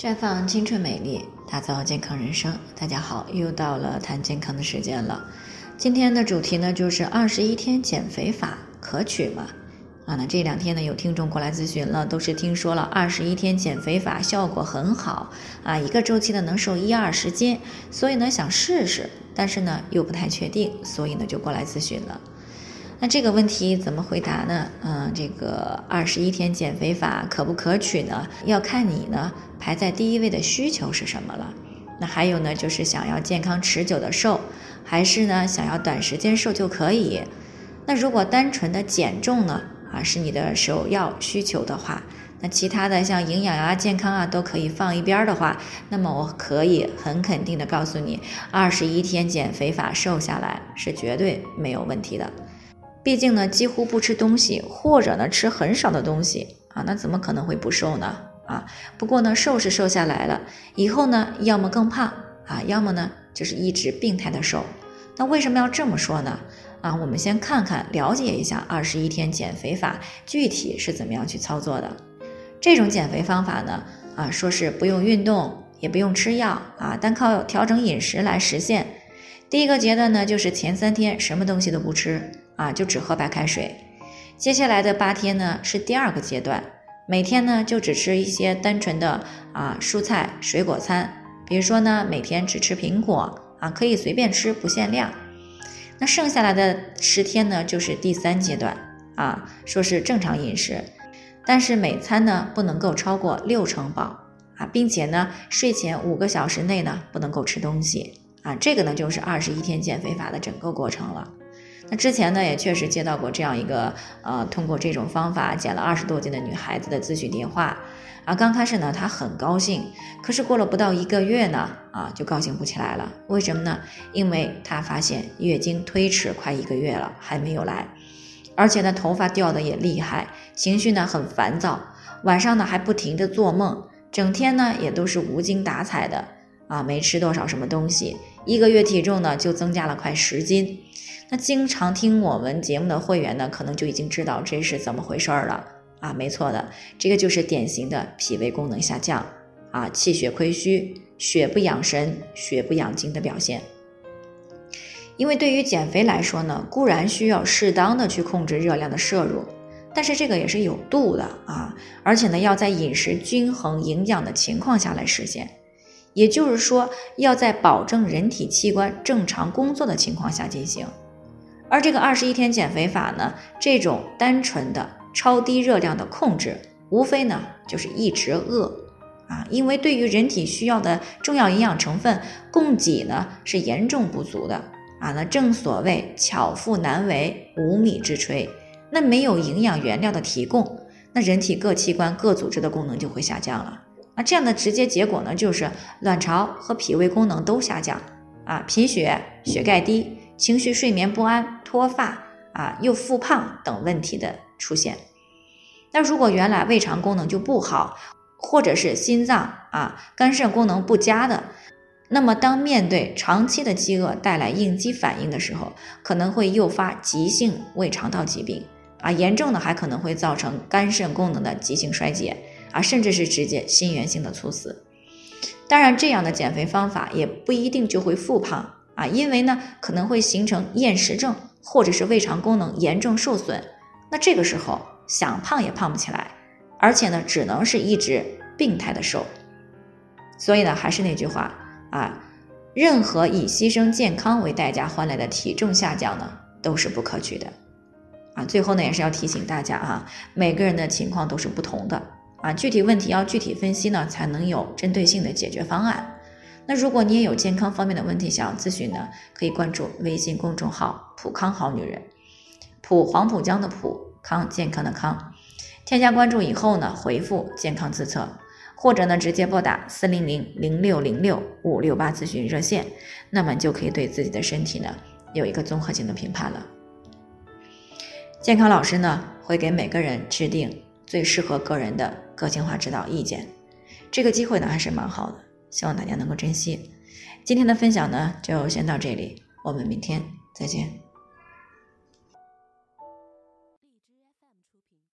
绽放青春美丽，打造健康人生。大家好，又到了谈健康的时间了。今天的主题呢，就是二十一天减肥法可取吗？啊，那这两天呢，有听众过来咨询了，都是听说了二十一天减肥法效果很好啊，一个周期呢能瘦一二十斤，所以呢想试试，但是呢又不太确定，所以呢就过来咨询了。那这个问题怎么回答呢？嗯，这个二十一天减肥法可不可取呢？要看你呢排在第一位的需求是什么了。那还有呢，就是想要健康持久的瘦，还是呢想要短时间瘦就可以？那如果单纯的减重呢，啊是你的首要需求的话，那其他的像营养啊、健康啊都可以放一边的话，那么我可以很肯定的告诉你，二十一天减肥法瘦下来是绝对没有问题的。毕竟呢，几乎不吃东西，或者呢吃很少的东西啊，那怎么可能会不瘦呢？啊，不过呢，瘦是瘦下来了，以后呢，要么更胖啊，要么呢就是一直病态的瘦。那为什么要这么说呢？啊，我们先看看，了解一下二十一天减肥法具体是怎么样去操作的。这种减肥方法呢，啊，说是不用运动，也不用吃药啊，单靠调整饮食来实现。第一个阶段呢，就是前三天什么东西都不吃。啊，就只喝白开水。接下来的八天呢，是第二个阶段，每天呢就只吃一些单纯的啊蔬菜水果餐，比如说呢，每天只吃苹果啊，可以随便吃，不限量。那剩下来的十天呢，就是第三阶段啊，说是正常饮食，但是每餐呢不能够超过六成饱啊，并且呢睡前五个小时内呢不能够吃东西啊，这个呢就是二十一天减肥法的整个过程了。那之前呢，也确实接到过这样一个，呃，通过这种方法减了二十多斤的女孩子的咨询电话，啊，刚开始呢，她很高兴，可是过了不到一个月呢，啊，就高兴不起来了。为什么呢？因为她发现月经推迟快一个月了还没有来，而且呢，头发掉的也厉害，情绪呢很烦躁，晚上呢还不停的做梦，整天呢也都是无精打采的，啊，没吃多少什么东西，一个月体重呢就增加了快十斤。那经常听我们节目的会员呢，可能就已经知道这是怎么回事儿了啊！没错的，这个就是典型的脾胃功能下降啊，气血亏虚，血不养神，血不养精的表现。因为对于减肥来说呢，固然需要适当的去控制热量的摄入，但是这个也是有度的啊，而且呢，要在饮食均衡、营养的情况下来实现。也就是说，要在保证人体器官正常工作的情况下进行。而这个二十一天减肥法呢，这种单纯的超低热量的控制，无非呢就是一直饿啊，因为对于人体需要的重要营养成分供给呢是严重不足的啊。那正所谓巧妇难为无米之炊，那没有营养原料的提供，那人体各器官各组织的功能就会下降了。那这样的直接结果呢，就是卵巢和脾胃功能都下降啊，贫血、血钙低。情绪、睡眠不安、脱发啊，又复胖等问题的出现。那如果原来胃肠功能就不好，或者是心脏啊、肝肾功能不佳的，那么当面对长期的饥饿带来应激反应的时候，可能会诱发急性胃肠道疾病啊，严重的还可能会造成肝肾功能的急性衰竭啊，甚至是直接心源性的猝死。当然，这样的减肥方法也不一定就会复胖。啊，因为呢可能会形成厌食症，或者是胃肠功能严重受损，那这个时候想胖也胖不起来，而且呢只能是一直病态的瘦。所以呢还是那句话啊，任何以牺牲健康为代价换来的体重下降呢都是不可取的。啊，最后呢也是要提醒大家啊，每个人的情况都是不同的啊，具体问题要具体分析呢，才能有针对性的解决方案。那如果你也有健康方面的问题想要咨询呢，可以关注微信公众号“普康好女人”，普黄浦江的普康健康的康，添加关注以后呢，回复健康自测，或者呢直接拨打四零零零六零六五六八咨询热线，那么就可以对自己的身体呢有一个综合性的评判了。健康老师呢会给每个人制定最适合个人的个性化指导意见，这个机会呢还是蛮好的。希望大家能够珍惜。今天的分享呢，就先到这里，我们明天再见。